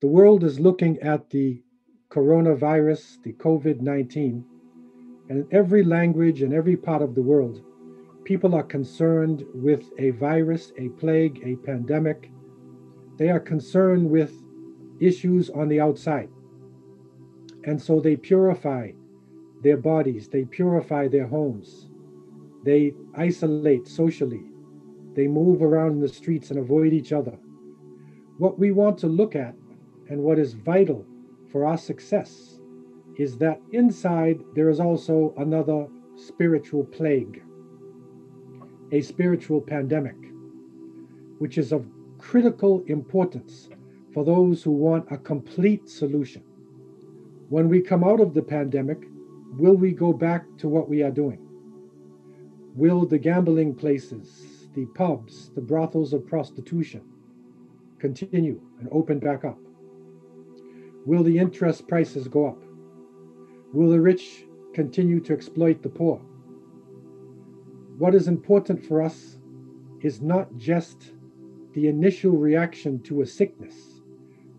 The world is looking at the coronavirus, the COVID 19, and in every language and every part of the world, people are concerned with a virus, a plague, a pandemic. They are concerned with issues on the outside. And so they purify their bodies, they purify their homes, they isolate socially, they move around in the streets and avoid each other. What we want to look at and what is vital for our success is that inside there is also another spiritual plague, a spiritual pandemic, which is of critical importance for those who want a complete solution. When we come out of the pandemic, will we go back to what we are doing? Will the gambling places, the pubs, the brothels of prostitution continue and open back up? Will the interest prices go up? Will the rich continue to exploit the poor? What is important for us is not just the initial reaction to a sickness,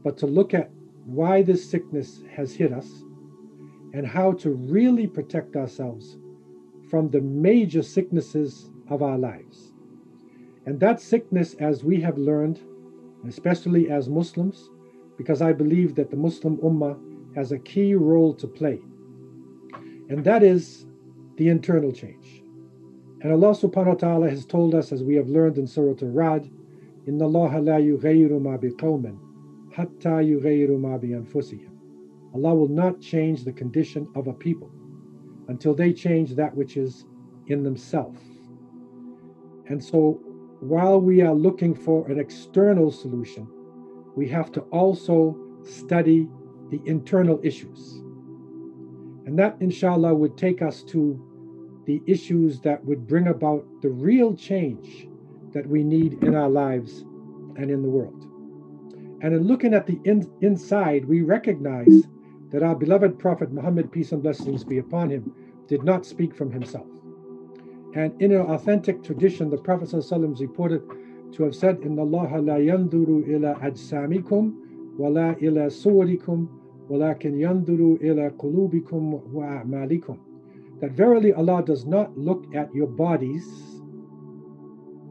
but to look at why this sickness has hit us and how to really protect ourselves from the major sicknesses of our lives. And that sickness, as we have learned, especially as Muslims, because I believe that the Muslim Ummah has a key role to play, and that is the internal change. And Allah subhanahu wa ta'ala has told us, as we have learned in Surah Al-Ra'd, إِنَّ اللَّهَ لَا يُغَيِّرُ مَا بِقَوْمٍ حَتَّى يُغَيِّرُ مَا بِأَنفُسِهِمْ Allah will not change the condition of a people until they change that which is in themselves. And so, while we are looking for an external solution, we have to also study the internal issues. And that, inshallah, would take us to the issues that would bring about the real change that we need in our lives and in the world. And in looking at the in, inside, we recognize that our beloved Prophet Muhammad, peace and blessings be upon him, did not speak from himself. And in an authentic tradition, the Prophet ﷺ reported to have said, "In Allah la yanduru ila ajsamikum, wala ila suwarikum, walakin yanduru ila qulubikum wa a'malikum." That verily Allah does not look at your bodies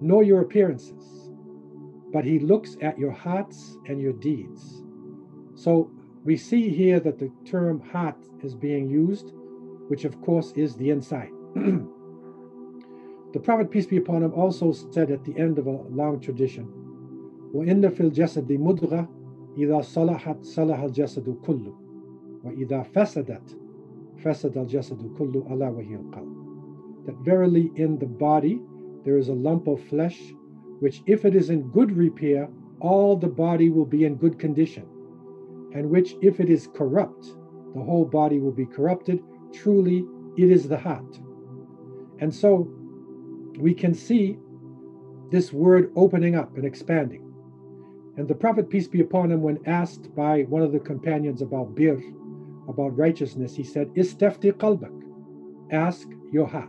nor your appearances, but He looks at your hearts and your deeds. So we see here that the term heart is being used, which of course is the inside. the Prophet, peace be upon him, also said at the end of a long tradition, وَإِنَّ فِي الْجَسَدِ مُدْغَةً إِذَا صَلَحَتْ صَلَحَ الْجَسَدُ كُلُّ وَإِذَا فَسَدَتْ فَسَدَ الْجَسَدُ كُلُّ أَلَا وَهِيَ الْقَلْبُ That verily in the body there is a lump of flesh, which if it is in good repair, all the body will be in good condition and which, if it is corrupt, the whole body will be corrupted. Truly, it is the heart. And so we can see this word opening up and expanding. And the Prophet, peace be upon him, when asked by one of the companions about bir, about righteousness, he said, Istafti qalbak, ask your heart.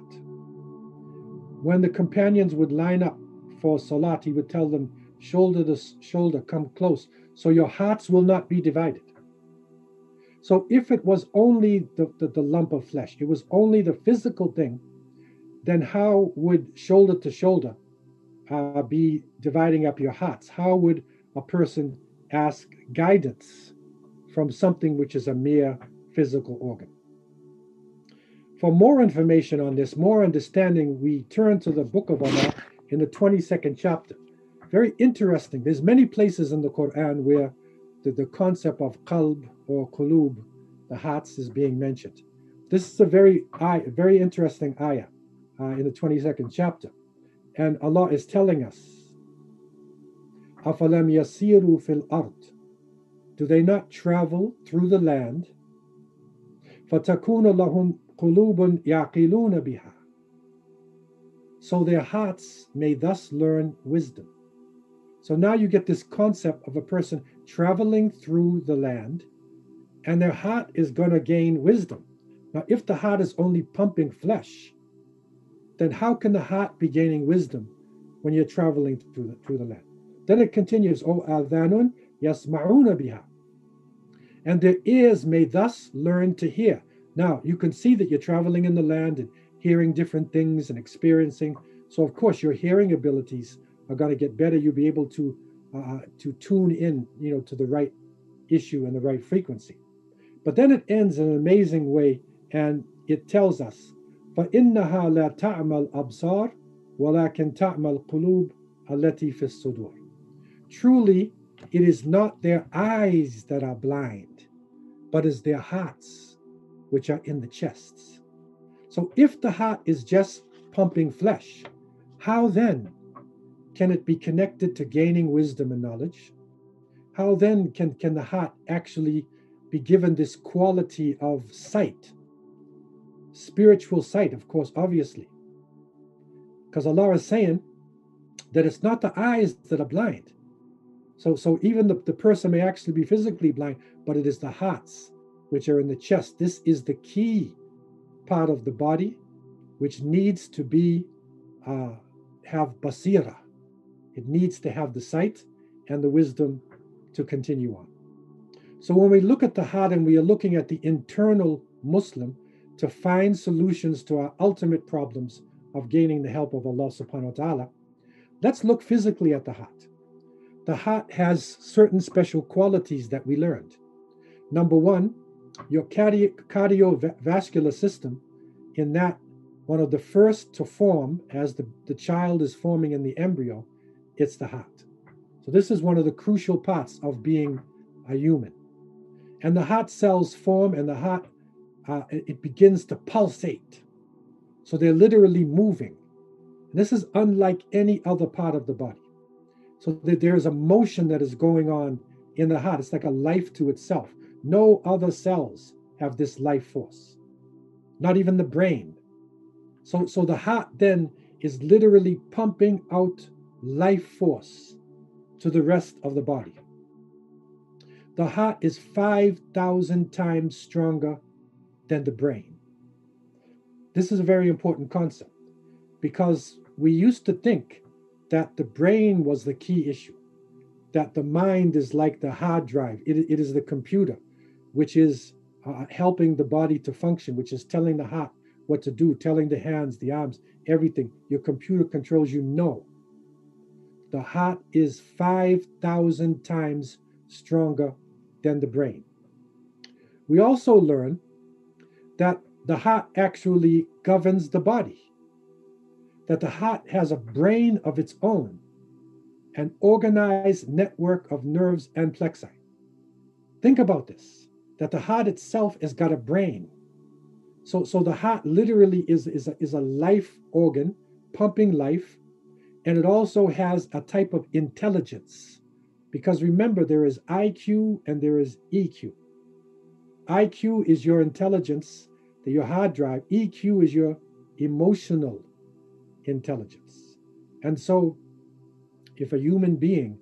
When the companions would line up for salat, he would tell them, shoulder to shoulder, come close, so your hearts will not be divided. So if it was only the, the, the, lump of flesh, it was only the physical thing, then how would shoulder to shoulder uh, be dividing up your hearts? How would a person ask guidance from something which is a mere physical organ? For more information on this, more understanding, we turn to the book of Allah in the 22nd chapter very interesting. There's many places in the Quran where the, the concept of qalb or qulub, the hearts, is being mentioned. This is a very, very interesting ayah uh, in the 22nd chapter. And Allah is telling us, أَفَلَمْ يَسِيرُوا فِي الْأَرْضِ Do they not travel through the land? فَتَكُونَ لَهُمْ قُلُوبٌ يَعْقِلُونَ بِهَا So their hearts may thus learn wisdom. So now you get this concept of a person traveling through the land, and their heart is going to gain wisdom. Now, if the heart is only pumping flesh, then how can the heart be gaining wisdom when you're traveling through the, through the land? Then it continues, O adhanun yasma'una biha. and their ears may thus learn to hear. Now, you can see that you're traveling in the land and hearing different things and experiencing. So, of course, your hearing abilities are going to get better. You'll be able to uh, to tune in, you know, to the right issue and the right frequency. But then it ends in an amazing way, and it tells us, فَإِنَّهَا لَا تَعْمَى الْأَبْصَارِ وَلَكِنْ تَعْمَى الْقُلُوبِ الَّتِي فِي الصُّدُورِ Truly, it is not their eyes that are blind, but is their hearts, which are in the chests. So if the heart is just pumping flesh, how then can it be connected to gaining wisdom and knowledge? How then can, can the heart actually be given this quality of sight? Spiritual sight, of course, obviously. Because Allah is saying that it's not the eyes that are blind. So, so even the, the person may actually be physically blind, but it is the hearts which are in the chest. This is the key part of the body which needs to be uh, have basira, it needs to have the sight and the wisdom to continue on. So when we look at the heart and we are looking at the internal Muslim to find solutions to our ultimate problems of gaining the help of Allah subhanahu wa ta'ala, let's look physically at the heart. The heart has certain special qualities that we learned. Number one, your cardio- cardiovascular system, in that one of the first to form as the, the child is forming in the embryo, it's the heart. So, this is one of the crucial parts of being a human. And the heart cells form, and the heart uh, it begins to pulsate. So, they're literally moving. And this is unlike any other part of the body. So, that there's a motion that is going on in the heart. It's like a life to itself. No other cells have this life force, not even the brain. So, so the heart then is literally pumping out life force to the rest of the body. The heart is 5,000 times stronger than the brain. This is a very important concept because we used to think that the brain was the key issue, that the mind is like the hard drive, it, it is the computer, which is uh, helping the body to function, which is telling the heart what to do, telling the hands, the arms, everything. Your computer controls you. No the heart is 5,000 times stronger than the brain. We also learn that the heart actually governs the body, that the heart has a brain of its own, an organized network of nerves and plexi. Think about this that the heart itself has got a brain. So, so the heart literally is, is, a, is a life organ pumping life and it also has a type of intelligence. Because remember, there is IQ and there is EQ. IQ is your intelligence, your hard drive. EQ is your emotional intelligence. And so, if a human being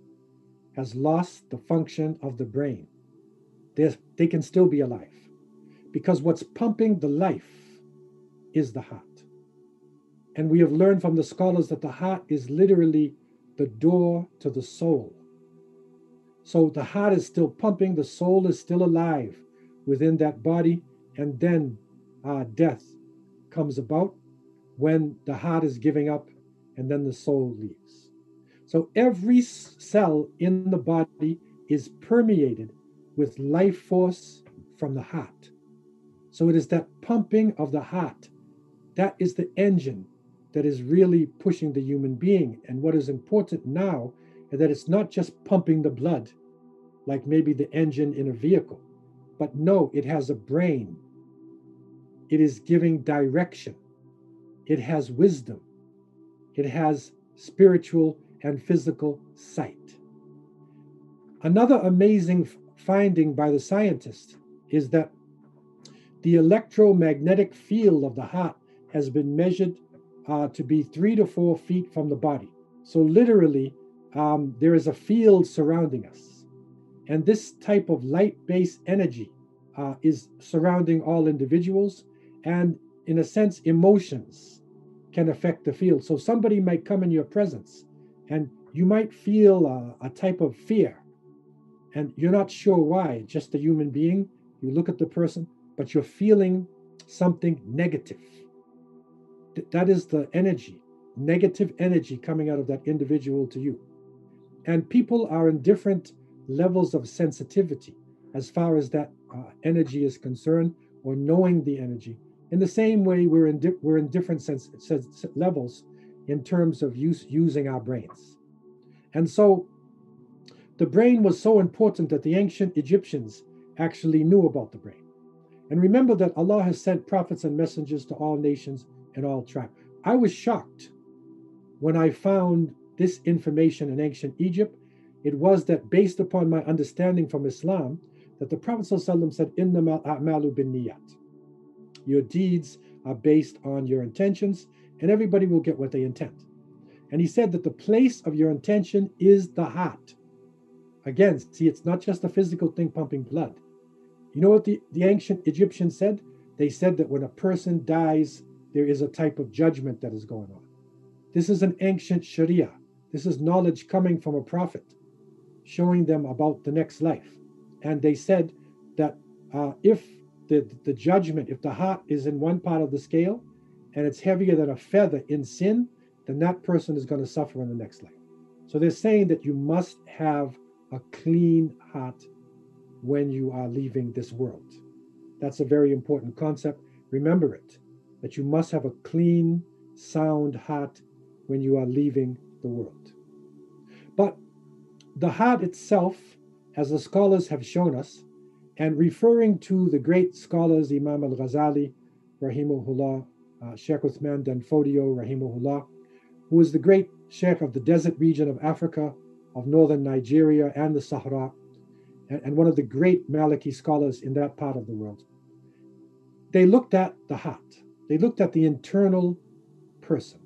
has lost the function of the brain, they can still be alive. Because what's pumping the life is the heart. And we have learned from the scholars that the heart is literally the door to the soul. So the heart is still pumping, the soul is still alive within that body, and then uh, death comes about when the heart is giving up and then the soul leaves. So every cell in the body is permeated with life force from the heart. So it is that pumping of the heart that is the engine that is really pushing the human being. And what is important now is that it's not just pumping the blood, like maybe the engine in a vehicle, but no, it has a brain. It is giving direction. It has wisdom. It has spiritual and physical sight. Another amazing finding by the scientists is that the electromagnetic field of the heart has been measured uh, to be three to four feet from the body. So, literally, um, there is a field surrounding us. And this type of light based energy uh, is surrounding all individuals. And in a sense, emotions can affect the field. So, somebody might come in your presence and you might feel a, a type of fear. and you're not sure why, just a human being. You look at the person, but you're feeling something negative. That is the energy, negative energy coming out of that individual to you. And people are in different levels of sensitivity as far as that uh, energy is concerned, or knowing the energy. In the same way, we're in di- we're in different sense, sense, levels in terms of use, using our brains. And so, the brain was so important that the ancient Egyptians actually knew about the brain. And remember that Allah has sent prophets and messengers to all nations and all tribes. I was shocked when I found this information in ancient Egypt. It was that based upon my understanding from Islam, that the Prophet ﷺ said, Innamal a'malu bin niyat. Your deeds are based on your intentions, and everybody will get what they intend. And he said that the place of your intention is the heart. Again, see, it's not just a physical thing pumping blood. You know what the, the ancient Egyptians said? They said that when a person dies, there is a type of judgment that is going on. This is an ancient Sharia. This is knowledge coming from a prophet showing them about the next life. And they said that uh, if the, the judgment, if the heart is in one part of the scale and it's heavier than a feather in sin, then that person is going to suffer in the next life. So they're saying that you must have a clean heart when you are leaving this world. That's a very important concept. Remember it that you must have a clean, sound heart when you are leaving the world. But the heart itself, as the scholars have shown us, and referring to the great scholars Imam al Ghazali, Rahimahullah, uh, Sheikh Uthman Danfodio, Rahimahullah, who was the great Sheikh of the desert region of Africa, of northern Nigeria, and the Sahara, and, and one of the great Maliki scholars in that part of the world. They looked at the heart, they looked at the internal person.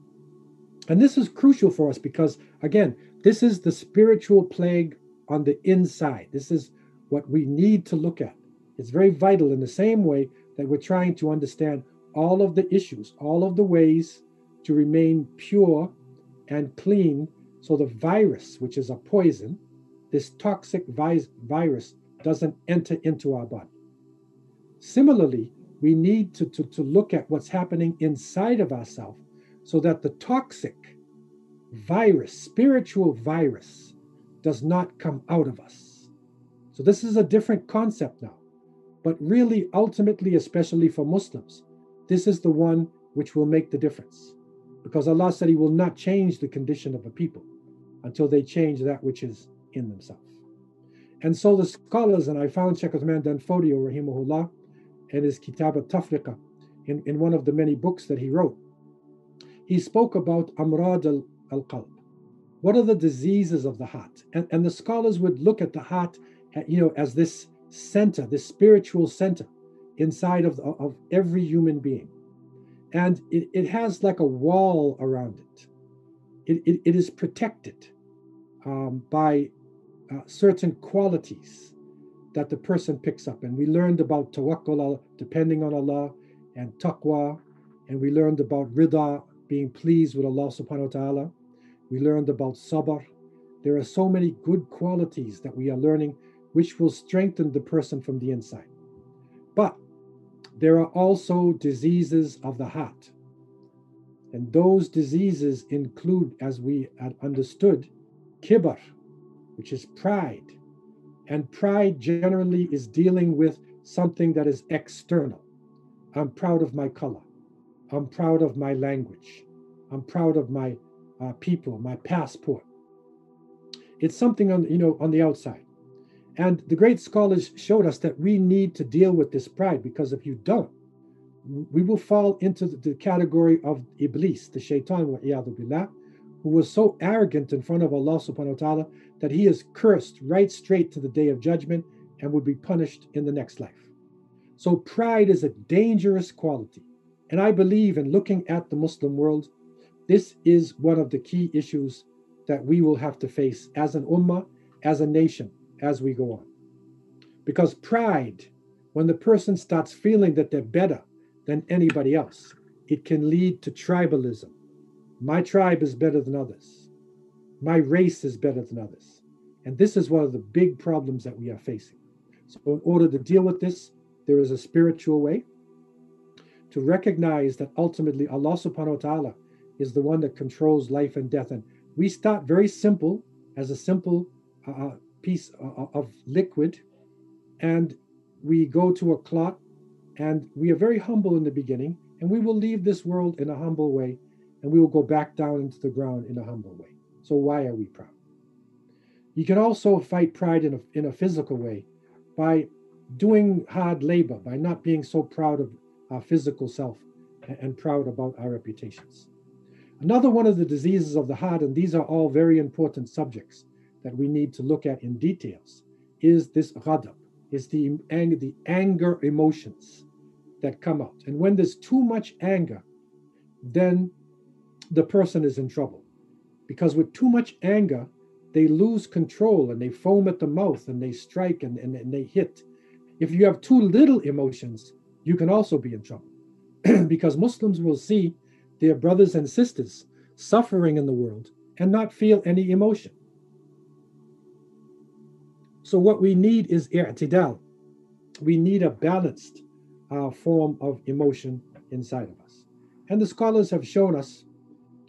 And this is crucial for us because, again, this is the spiritual plague on the inside. This is what we need to look at. It's very vital in the same way that we're trying to understand all of the issues, all of the ways to remain pure and clean so the virus, which is a poison, this toxic vi- virus doesn't enter into our body. Similarly, we need to, to, to look at what's happening inside of ourselves so that the toxic virus, spiritual virus, does not come out of us. So this is a different concept now. But really, ultimately, especially for Muslims, this is the one which will make the difference. Because Allah said He will not change the condition of a people until they change that which is in themselves. And so the scholars, and I found Sheikh Uthman Danfodio, rahimahullah, and his Kitab al-Tafriqa, in, in one of the many books that he wrote, he spoke about Amrad al-Qalb. What are the diseases of the heart? And, and the scholars would look at the heart you know, as this center, this spiritual center inside of, of every human being. And it, it has like a wall around it. It, it, it is protected um, by uh, certain qualities that the person picks up. And we learned about tawakkul, depending on Allah, and taqwa. And we learned about rida, being pleased with Allah subhanahu wa ta'ala. We learned about sabr. There are so many good qualities that we are learning which will strengthen the person from the inside. But there are also diseases of the heart. And those diseases include, as we had understood, kibar, which is pride. And pride generally is dealing with something that is external. I'm proud of my color. I'm proud of my language. I'm proud of my uh, people, my passport. It's something on you know on the outside. And the great scholars showed us that we need to deal with this pride because if you don't, we will fall into the category of Iblis, the shaitan, who was so arrogant in front of Allah subhanahu wa ta'ala that he is cursed right straight to the day of judgment and would be punished in the next life. So pride is a dangerous quality. And I believe in looking at the Muslim world, this is one of the key issues that we will have to face as an ummah, as a nation as we go on. Because pride, when the person starts feeling that they're better than anybody else, it can lead to tribalism. My tribe is better than others. My race is better than others. And this is one of the big problems that we are facing. So, in order to deal with this, there is a spiritual way to recognize that ultimately Allah subhanahu wa ta'ala is the one that controls life and death. And we start very simple as a simple uh, uh piece of liquid, and we go to a clot, and we are very humble in the beginning, and we will leave this world in a humble way, and we will go back down into the ground in a humble way. So, why are we proud? You can also fight pride in a, in a physical way by doing hard labor, by not being so proud of our physical self and, and proud about our reputations. Another one of the diseases of the heart, and these are all very important subjects that we need to look at in details, is this ghadab, is the anger, the anger emotions that come out. And when there's too much anger, then the person is in trouble. Because with too much anger, they lose control and they foam at the mouth and they strike and, and, and they hit. If you have too little emotions, you can also be in trouble. because Muslims will see their brothers and sisters suffering in the world and not feel any emotion. So, what we need is i'tidal. We need a balanced uh, form of emotion inside of us. And the scholars have shown us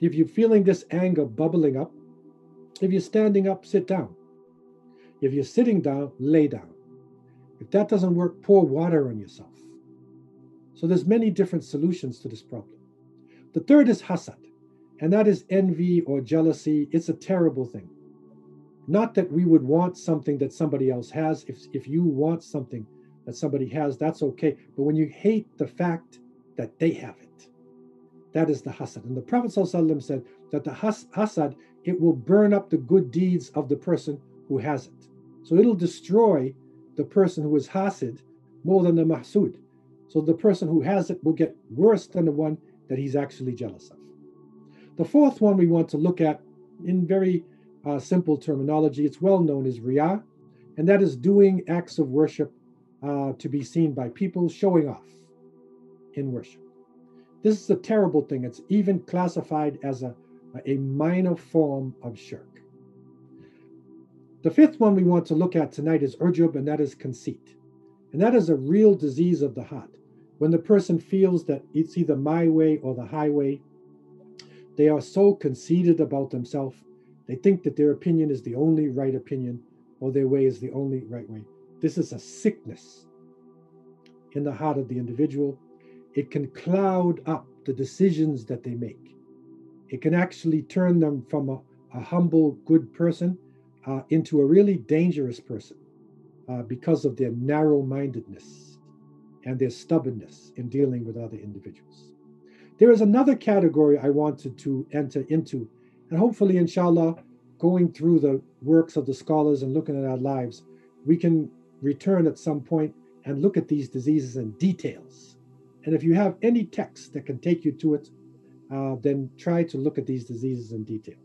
if you're feeling this anger bubbling up, if you're standing up, sit down. If you're sitting down, lay down. If that doesn't work, pour water on yourself. So there's many different solutions to this problem. The third is hasad, and that is envy or jealousy. It's a terrible thing. Not that we would want something that somebody else has. If, if you want something that somebody has, that's okay. But when you hate the fact that they have it, that is the hasad. And the Prophet ﷺ said that the has- hasad it will burn up the good deeds of the person who has it. So it'll destroy the person who is hasid more than the mahsud. So the person who has it will get worse than the one that he's actually jealous of. The fourth one we want to look at in very uh, simple terminology, it's well known as riyah, and that is doing acts of worship uh, to be seen by people, showing off in worship. This is a terrible thing. It's even classified as a a minor form of shirk. The fifth one we want to look at tonight is urjub, and that is conceit. And that is a real disease of the heart. When the person feels that it's either my way or the highway, they are so conceited about themselves. They think that their opinion is the only right opinion or their way is the only right way. This is a sickness in the heart of the individual. It can cloud up the decisions that they make. It can actually turn them from a, a humble, good person uh, into a really dangerous person uh, because of their narrow mindedness and their stubbornness in dealing with other individuals. There is another category I wanted to enter into, and hopefully, inshallah, going through the works of the scholars and looking at our lives, we can return at some point and look at these diseases in details. And if you have any text that can take you to it, uh, then try to look at these diseases in detail.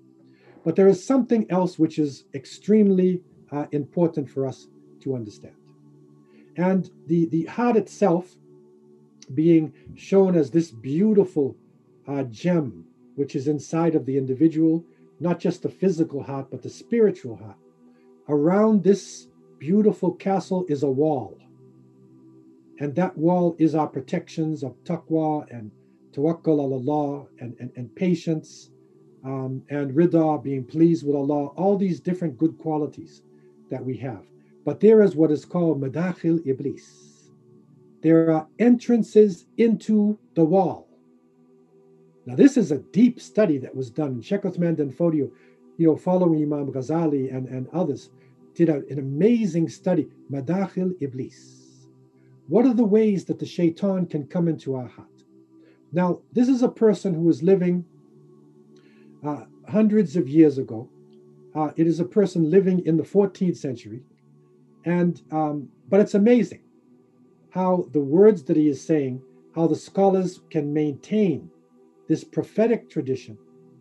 But there is something else which is extremely uh, important for us to understand. And the, the heart itself being shown as this beautiful uh, gem which is inside of the individual, not just the physical heart, but the spiritual heart. Around this beautiful castle is a wall. And that wall is our protections of taqwa and tawakkul Allah and, and, and patience um, and rida, being pleased with Allah, all these different good qualities that we have. But there is what is called madakhil iblis. There are entrances into the wall. Now, this is a deep study that was done. Sheikh Uthman Danfodio, you know, following Imam Ghazali and, and others, did a, an amazing study. Madakhil iblis. What are the ways that the shaitan can come into our heart? Now, this is a person who was living uh, hundreds of years ago. Uh, it is a person living in the 14th century. And, um, but it's amazing how the words that he is saying, how the scholars can maintain this prophetic tradition.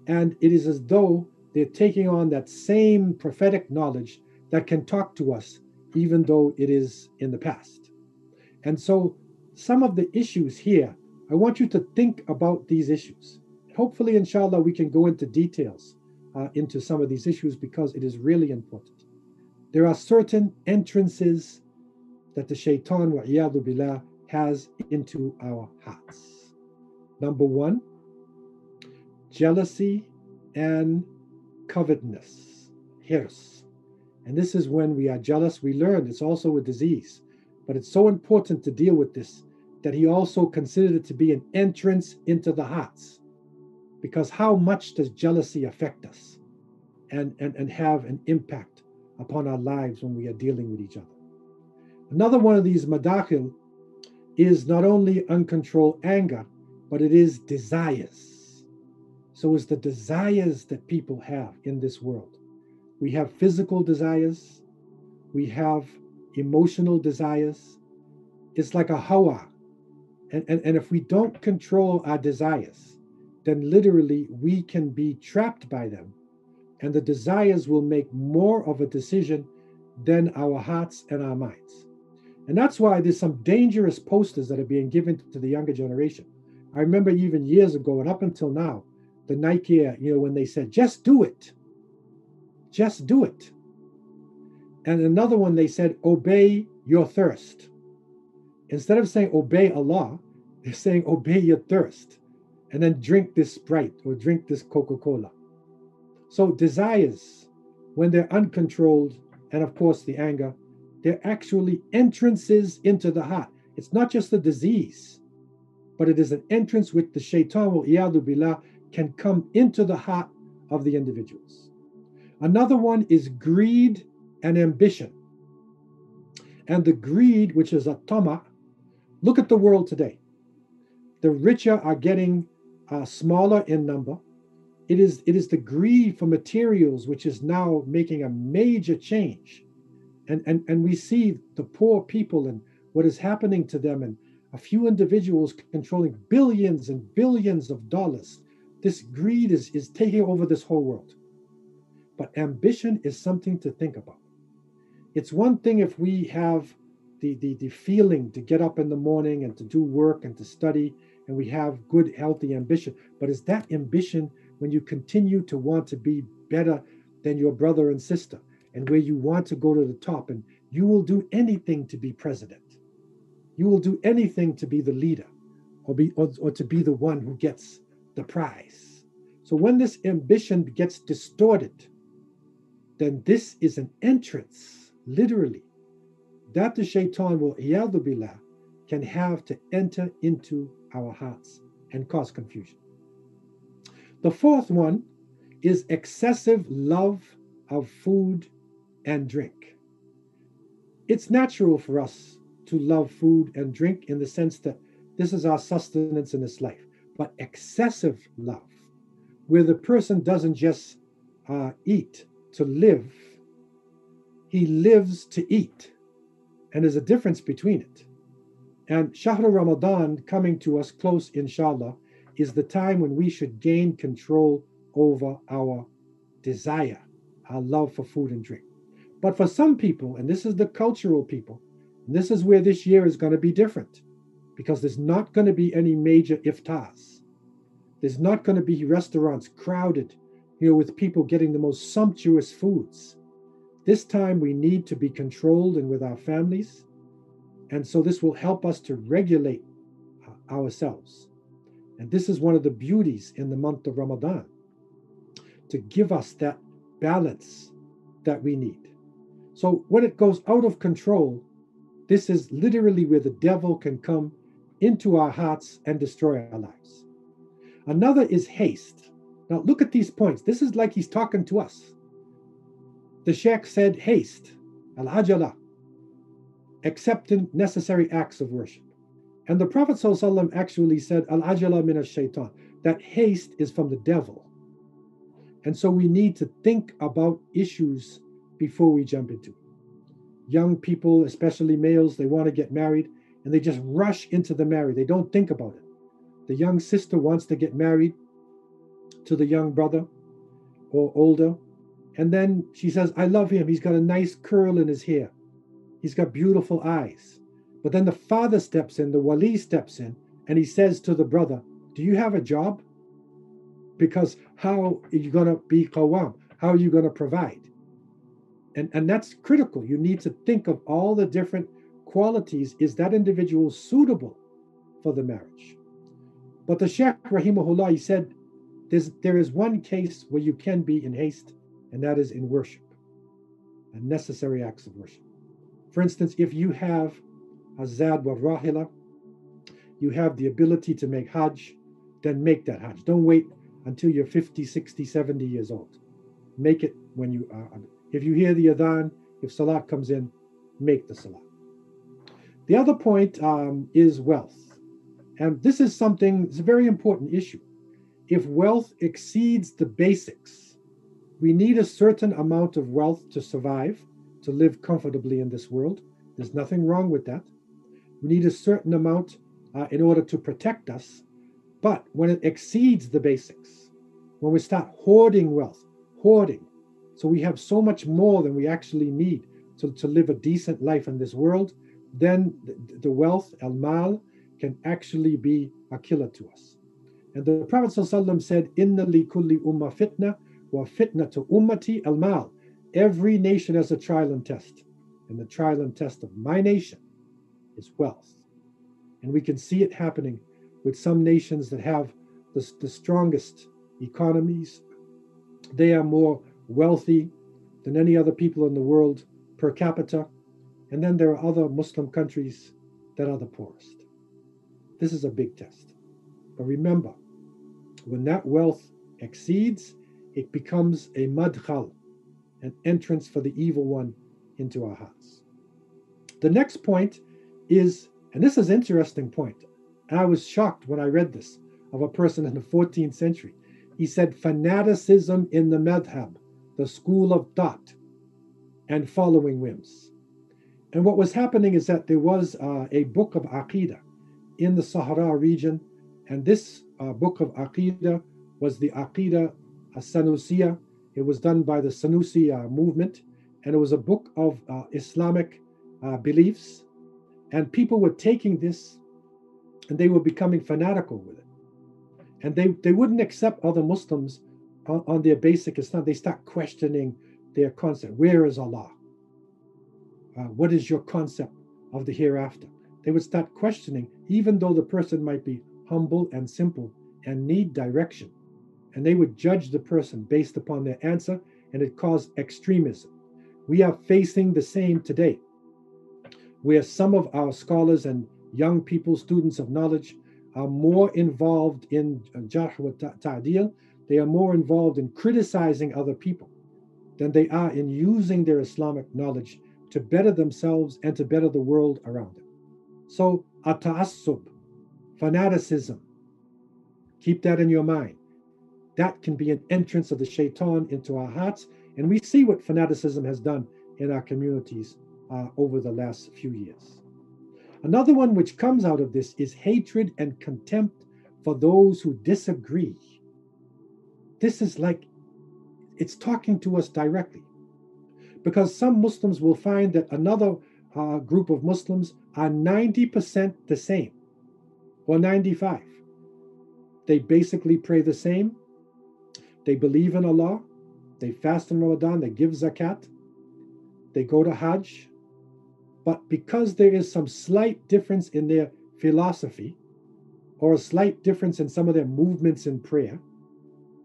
And it is as though they're taking on that same prophetic knowledge that can talk to us, even though it is in the past. And so some of the issues here I want you to think about these issues. Hopefully, inshallah, we can go into details uh, into some of these issues because it is really important. There are certain entrances that the shaitan wa billah has into our hearts. Number one, jealousy and covetousness, hirs. And this is when we are jealous. We learn it's also a disease, but it's so important to deal with this that he also considered it to be an entrance into the hearts. Because how much does jealousy affect us and, and, and have an impact upon our lives when we are dealing with each other? Another one of these madakhil is not only uncontrolled anger, but it is desires. So it's the desires that people have in this world. We have physical desires, we have emotional desires. It's like a hawa. And, and, and if we don't control our desires, then literally we can be trapped by them. And the desires will make more of a decision than our hearts and our minds. And that's why there's some dangerous posters that are being given to the younger generation. I remember even years ago and up until now, the Nike, uh, you know, when they said, just do it. Just do it. And another one, they said, obey your thirst. Instead of saying obey Allah, they're saying obey your thirst and then drink this Sprite or drink this Coca Cola. So, desires, when they're uncontrolled, and of course the anger, they're actually entrances into the heart. It's not just a disease, but it is an entrance which the shaitan will billah can come into the heart of the individuals. Another one is greed and ambition. And the greed, which is a tama, look at the world today. The richer are getting uh, smaller in number. It is, it is the greed for materials which is now making a major change and, and, and we see the poor people and what is happening to them and a few individuals controlling billions and billions of dollars. This greed is, is taking over this whole world. But ambition is something to think about. It's one thing if we have the, the, the feeling to get up in the morning and to do work and to study, and we have good, healthy ambition. But is that ambition when you continue to want to be better than your brother and sister? and where you want to go to the top, and you will do anything to be president. You will do anything to be the leader or, be, or, or to be the one who gets the prize. So when this ambition gets distorted, then this is an entrance, literally, that the shaitan will, billah, can have to enter into our hearts and cause confusion. The fourth one is excessive love of food and drink. It's natural for us to love food and drink in the sense that this is our sustenance in this life, but excessive love, where the person doesn't just uh, eat to live, he lives to eat. And there's a difference between it. And Shahr Ramadan coming to us close, inshallah, is the time when we should gain control over our desire, our love for food and drink. But for some people, and this is the cultural people, this is where this year is going to be different because there's not going to be any major iftars. There's not going to be restaurants crowded, you know, with people getting the most sumptuous foods. This time we need to be controlled and with our families. And so this will help us to regulate uh, ourselves. And this is one of the beauties in the month of Ramadan to give us that balance that we need. So when it goes out of control, this is literally where the devil can come into our hearts and destroy our lives. Another is haste. Now look at these points. This is like he's talking to us. The Sheikh said haste, al-ajala, accepting necessary acts of worship. And the Prophet actually said, al-ajala min shaitan that haste is from the devil. And so we need to think about issues before we jump into it. Young people, especially males, they want to get married and they just rush into the marriage. They don't think about it. The young sister wants to get married to the young brother or older. And then she says, I love him. He's got a nice curl in his hair. He's got beautiful eyes. But then the father steps in, the wali steps in, and he says to the brother, Do you have a job? Because how are you going to be qawam? How are you going to provide? And, and that's critical. You need to think of all the different qualities. Is that individual suitable for the marriage? But the Sheikh Rahimahullah, he said, there's, there is one case where you can be in haste, and that is in worship, and necessary acts of worship. For instance, if you have a zad wa rahila, you have the ability to make hajj, then make that hajj. Don't wait until you're 50, 60, 70 years old. Make it when you are. If you hear the adhan, if salah comes in, make the salat. The other point um, is wealth. And this is something, it's a very important issue. If wealth exceeds the basics, we need a certain amount of wealth to survive, to live comfortably in this world. There's nothing wrong with that. We need a certain amount uh, in order to protect us. But when it exceeds the basics, when we start hoarding wealth, hoarding, so we have so much more than we actually need to, to live a decent life in this world, then the, wealth, al mal, can actually be a killer to us. And the Prophet ﷺ said, Inna li kulli umma fitna wa fitna to ummati al mal. Every nation has a trial and test. And the trial and test of my nation is wealth. And we can see it happening with some nations that have the, the strongest economies. They are more wealthy than any other people in the world per capita. And then there are other Muslim countries that are the poorest. This is a big test. But remember, when that wealth exceeds, it becomes a madkhal, an entrance for the evil one into our hearts. The next point is, and this is an interesting point, and I was shocked when I read this of a person in the 14th century. He said, fanaticism in the madhab, the school of thought, and following whims. And what was happening is that there was uh, a book of Aqidah in the Sahara region. And this uh, book of Aqidah was the Aqidah Sanusiya. It was done by the Sanusi uh, movement, and it was a book of uh, Islamic uh, beliefs. And people were taking this and they were becoming fanatical with it. And they, they wouldn't accept other Muslims on, on their basic Islam. They start questioning their concept. Where is Allah? Uh, what is your concept of the hereafter? they would start questioning, even though the person might be humble and simple and need direction. And they would judge the person based upon their answer, and it caused extremism. We are facing the same today, where some of our scholars and young people, students of knowledge, are more involved in jarh wa ta'dil, they are more involved in criticizing other people than they are in using their Islamic knowledge to better themselves and to better the world around them. So, ata'assub, fanaticism, keep that in your mind. That can be an entrance of the shaitan into our hearts. And we see what fanaticism has done in our communities uh, over the last few years. Another one which comes out of this is hatred and contempt for those who disagree. This is like it's talking to us directly. Because some Muslims will find that another uh, group of Muslims are 90% the same or 95. They basically pray the same. They believe in Allah. They fast in Ramadan. They give zakat. They go to Hajj. But because there is some slight difference in their philosophy, or a slight difference in some of their movements in prayer,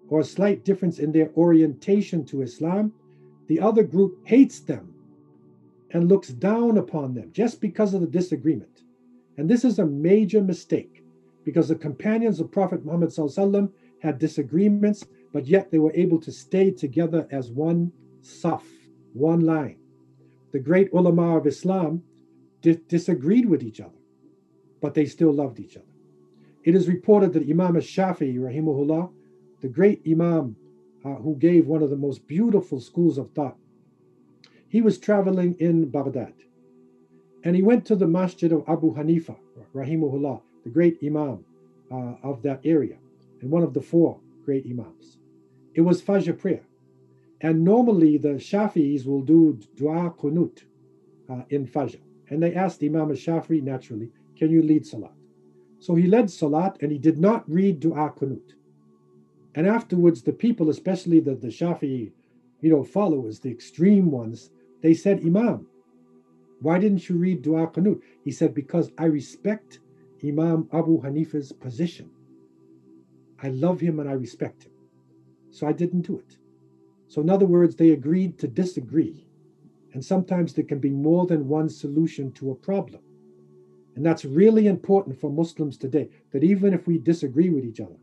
or a slight difference in their orientation to Islam, the other group hates them and looks down upon them just because of the disagreement. And this is a major mistake because the companions of Prophet Muhammad had disagreements, but yet they were able to stay together as one saf, one line. The great ulama of Islam di- disagreed with each other, but they still loved each other. It is reported that Imam al-Shafi'i, rahimahullah, the great Imam uh, who gave one of the most beautiful schools of thought, he was traveling in Baghdad and he went to the masjid of Abu Hanifa, Rahimullah, the great imam uh, of that area, and one of the four great imams. It was Fajr prayer. And normally the Shafi'is will do dua qunut uh, in Fajr. And they asked Imam al-Shafi'i naturally, can you lead Salat? So he led Salat and he did not read dua qunut. And afterwards, the people, especially the, the Shafi'i, you know, followers, the extreme ones, They said, Imam, why didn't you read Dua Qunut? He said, Because I respect Imam Abu Hanifa's position. I love him and I respect him. So I didn't do it. So, in other words, they agreed to disagree. And sometimes there can be more than one solution to a problem. And that's really important for Muslims today, that even if we disagree with each other,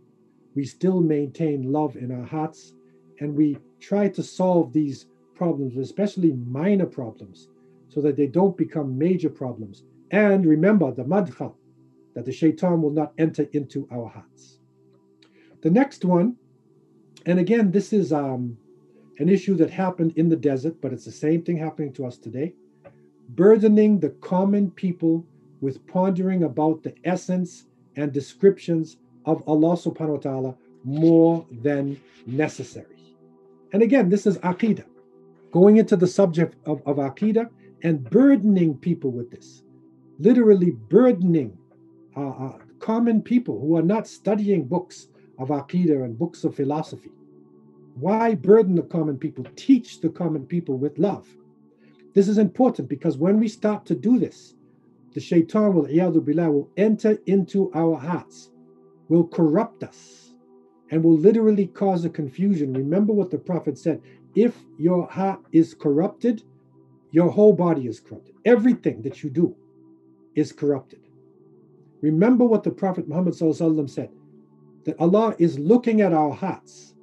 we still maintain love in our hearts and we try to solve these problems, especially minor problems, so that they don't become major problems. And remember the madkhal, that the shaitan will not enter into our hearts. The next one, and again, this is um, an issue that happened in the desert, but it's the same thing happening to us today. Burdening the common people with pondering about the essence and descriptions of Allah subhanahu wa ta'ala more than necessary. And again, this is Aqidah. Going into the subject of, of Aqidah and burdening people with this, literally burdening uh, uh, common people who are not studying books of Aqidah and books of philosophy. Why burden the common people? Teach the common people with love. This is important because when we start to do this, the shaitan will, will enter into our hearts, will corrupt us, and will literally cause a confusion. Remember what the Prophet said if your heart is corrupted, your whole body is corrupted. Everything that you do is corrupted. Remember what the Prophet Muhammad said that Allah is looking at our hearts.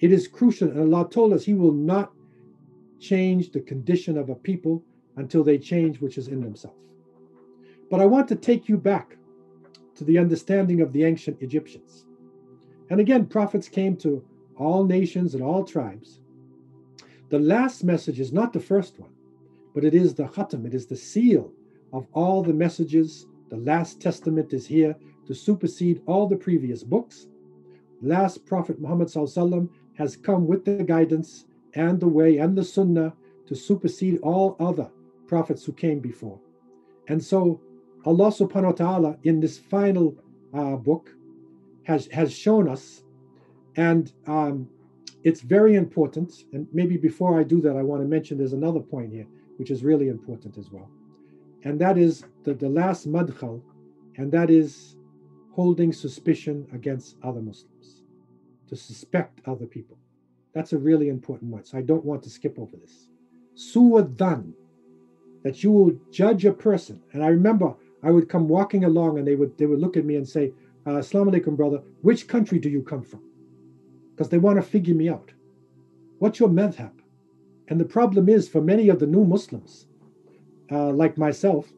It is crucial, and Allah told us He will not change the condition of a people until they change which is in themselves. But I want to take you back to the understanding of the ancient Egyptians. And again, prophets came to all nations and all tribes. The last message is not the first one, but it is the khatam, it is the seal of all the messages. The last testament is here to supersede all the previous books. Last Prophet Muhammad has come with the guidance and the way and the sunnah to supersede all other prophets who came before. And so Allah subhanahu wa ta'ala in this final uh, book has, has shown us, and um, it's very important. And maybe before I do that, I want to mention there's another point here, which is really important as well. And that is the, the last madkhal, and that is holding suspicion against other Muslims, to suspect other people. That's a really important one. So I don't want to skip over this. Su'adan, that you will judge a person. And I remember I would come walking along and they would they would look at me and say, uh, Assalamu alaikum, brother, which country do you come from? Because they want to figure me out. What's your madhab? And the problem is for many of the new Muslims, uh, like myself,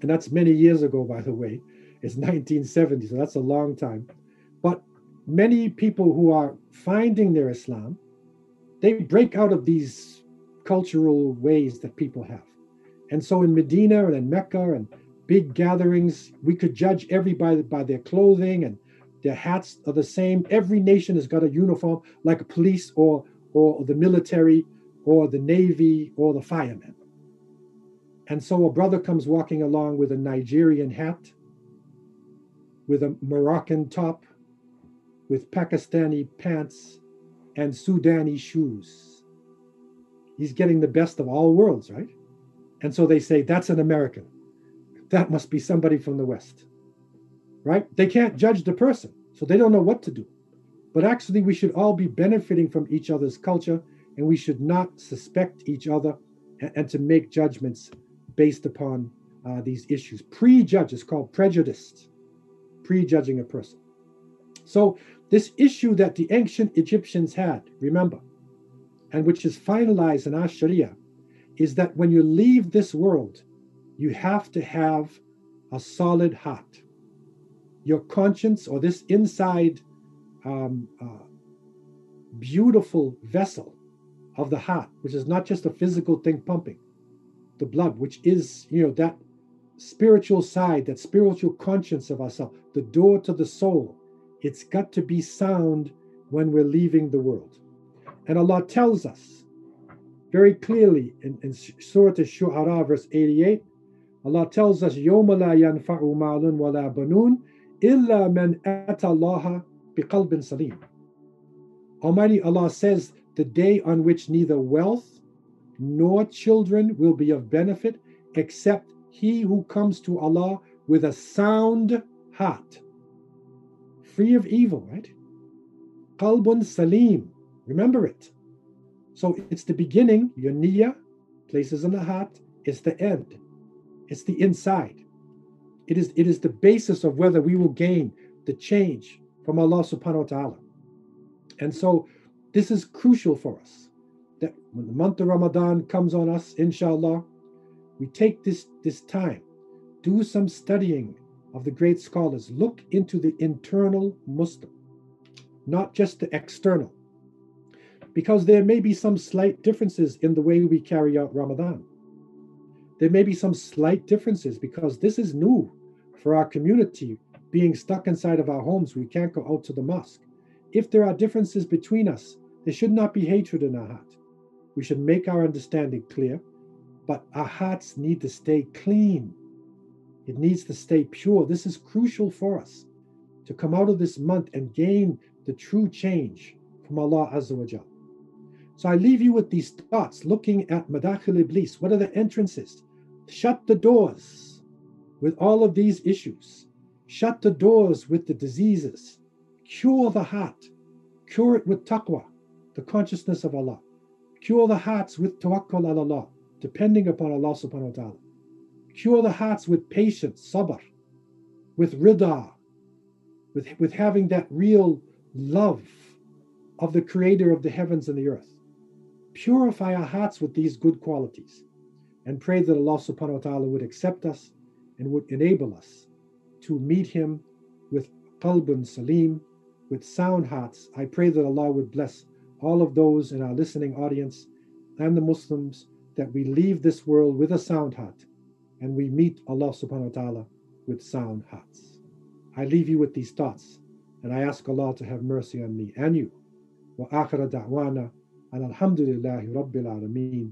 and that's many years ago, by the way, it's 1970, so that's a long time. But many people who are finding their Islam, they break out of these cultural ways that people have. And so in Medina and in Mecca and big gatherings. We could judge everybody by their clothing and their hats are the same. Every nation has got a uniform, like police or or the military or the navy or the firemen. And so a brother comes walking along with a Nigerian hat, with a Moroccan top, with Pakistani pants and Sudani shoes. He's getting the best of all worlds, right? And so they say, that's an American that must be somebody from the West, right? They can't judge the person, so they don't know what to do. But actually, we should all be benefiting from each other's culture, and we should not suspect each other and, and to make judgments based upon uh, these issues. Prejudge is called prejudice, prejudging a person. So, this issue that the ancient Egyptians had, remember, and which is finalized in our Sharia, is that when you leave this world, you have to have a solid heart. Your conscience, or this inside um, uh, beautiful vessel of the heart, which is not just a physical thing pumping, the blood, which is, you know, that spiritual side, that spiritual conscience of ourselves, the door to the soul. It's got to be sound when we're leaving the world. And Allah tells us very clearly in, in Surah Al-Shu'ara, verse 88, Allah tells us, يَوْمَ لَا يَنْفَعُ مَالٌ وَلَا بَنُونَ إِلَّا مَنْ أَتَى اللَّهَ بِقَلْبٍ سَلِيمٍ Almighty Allah says, the day on which neither wealth nor children will be of benefit except he who comes to Allah with a sound heart, free of evil, right? Qalbun Salim, remember it. So it's the beginning, your niyyah, places in the heart, it's the end, it's the inside. It is, it is the basis of whether we will gain the change from Allah subhanahu wa ta'ala. And so this is crucial for us that when the month of Ramadan comes on us, inshallah, we take this, this time, do some studying of the great scholars, look into the internal Muslim, not just the external. Because there may be some slight differences in the way we carry out Ramadan. There may be some slight differences because this is new for our community being stuck inside of our homes. We can't go out to the mosque. If there are differences between us, there should not be hatred in our heart. We should make our understanding clear, but our hearts need to stay clean. It needs to stay pure. This is crucial for us to come out of this month and gain the true change from Allah Azza wa Jal. So I leave you with these thoughts looking at Madakhil Iblis. What are the entrances? Shut the doors with all of these issues. Shut the doors with the diseases. Cure the heart. Cure it with taqwa, the consciousness of Allah. Cure the hearts with tawakkul ala Allah, depending upon Allah subhanahu wa ta'ala. Cure the hearts with patience, sabr, with rida, with, with having that real love of the creator of the heavens and the earth. Purify our hearts with these good qualities and pray that Allah subhanahu wa ta'ala would accept us and would enable us to meet him with qalbun salim, with sound hearts. I pray that Allah would bless all of those in our listening audience and the Muslims that we leave this world with a sound heart and we meet Allah subhanahu wa ta'ala with sound hearts. I leave you with these thoughts and I ask Allah to have mercy on me and you. وآخر دعوانا أن الحمد لله رب العالمين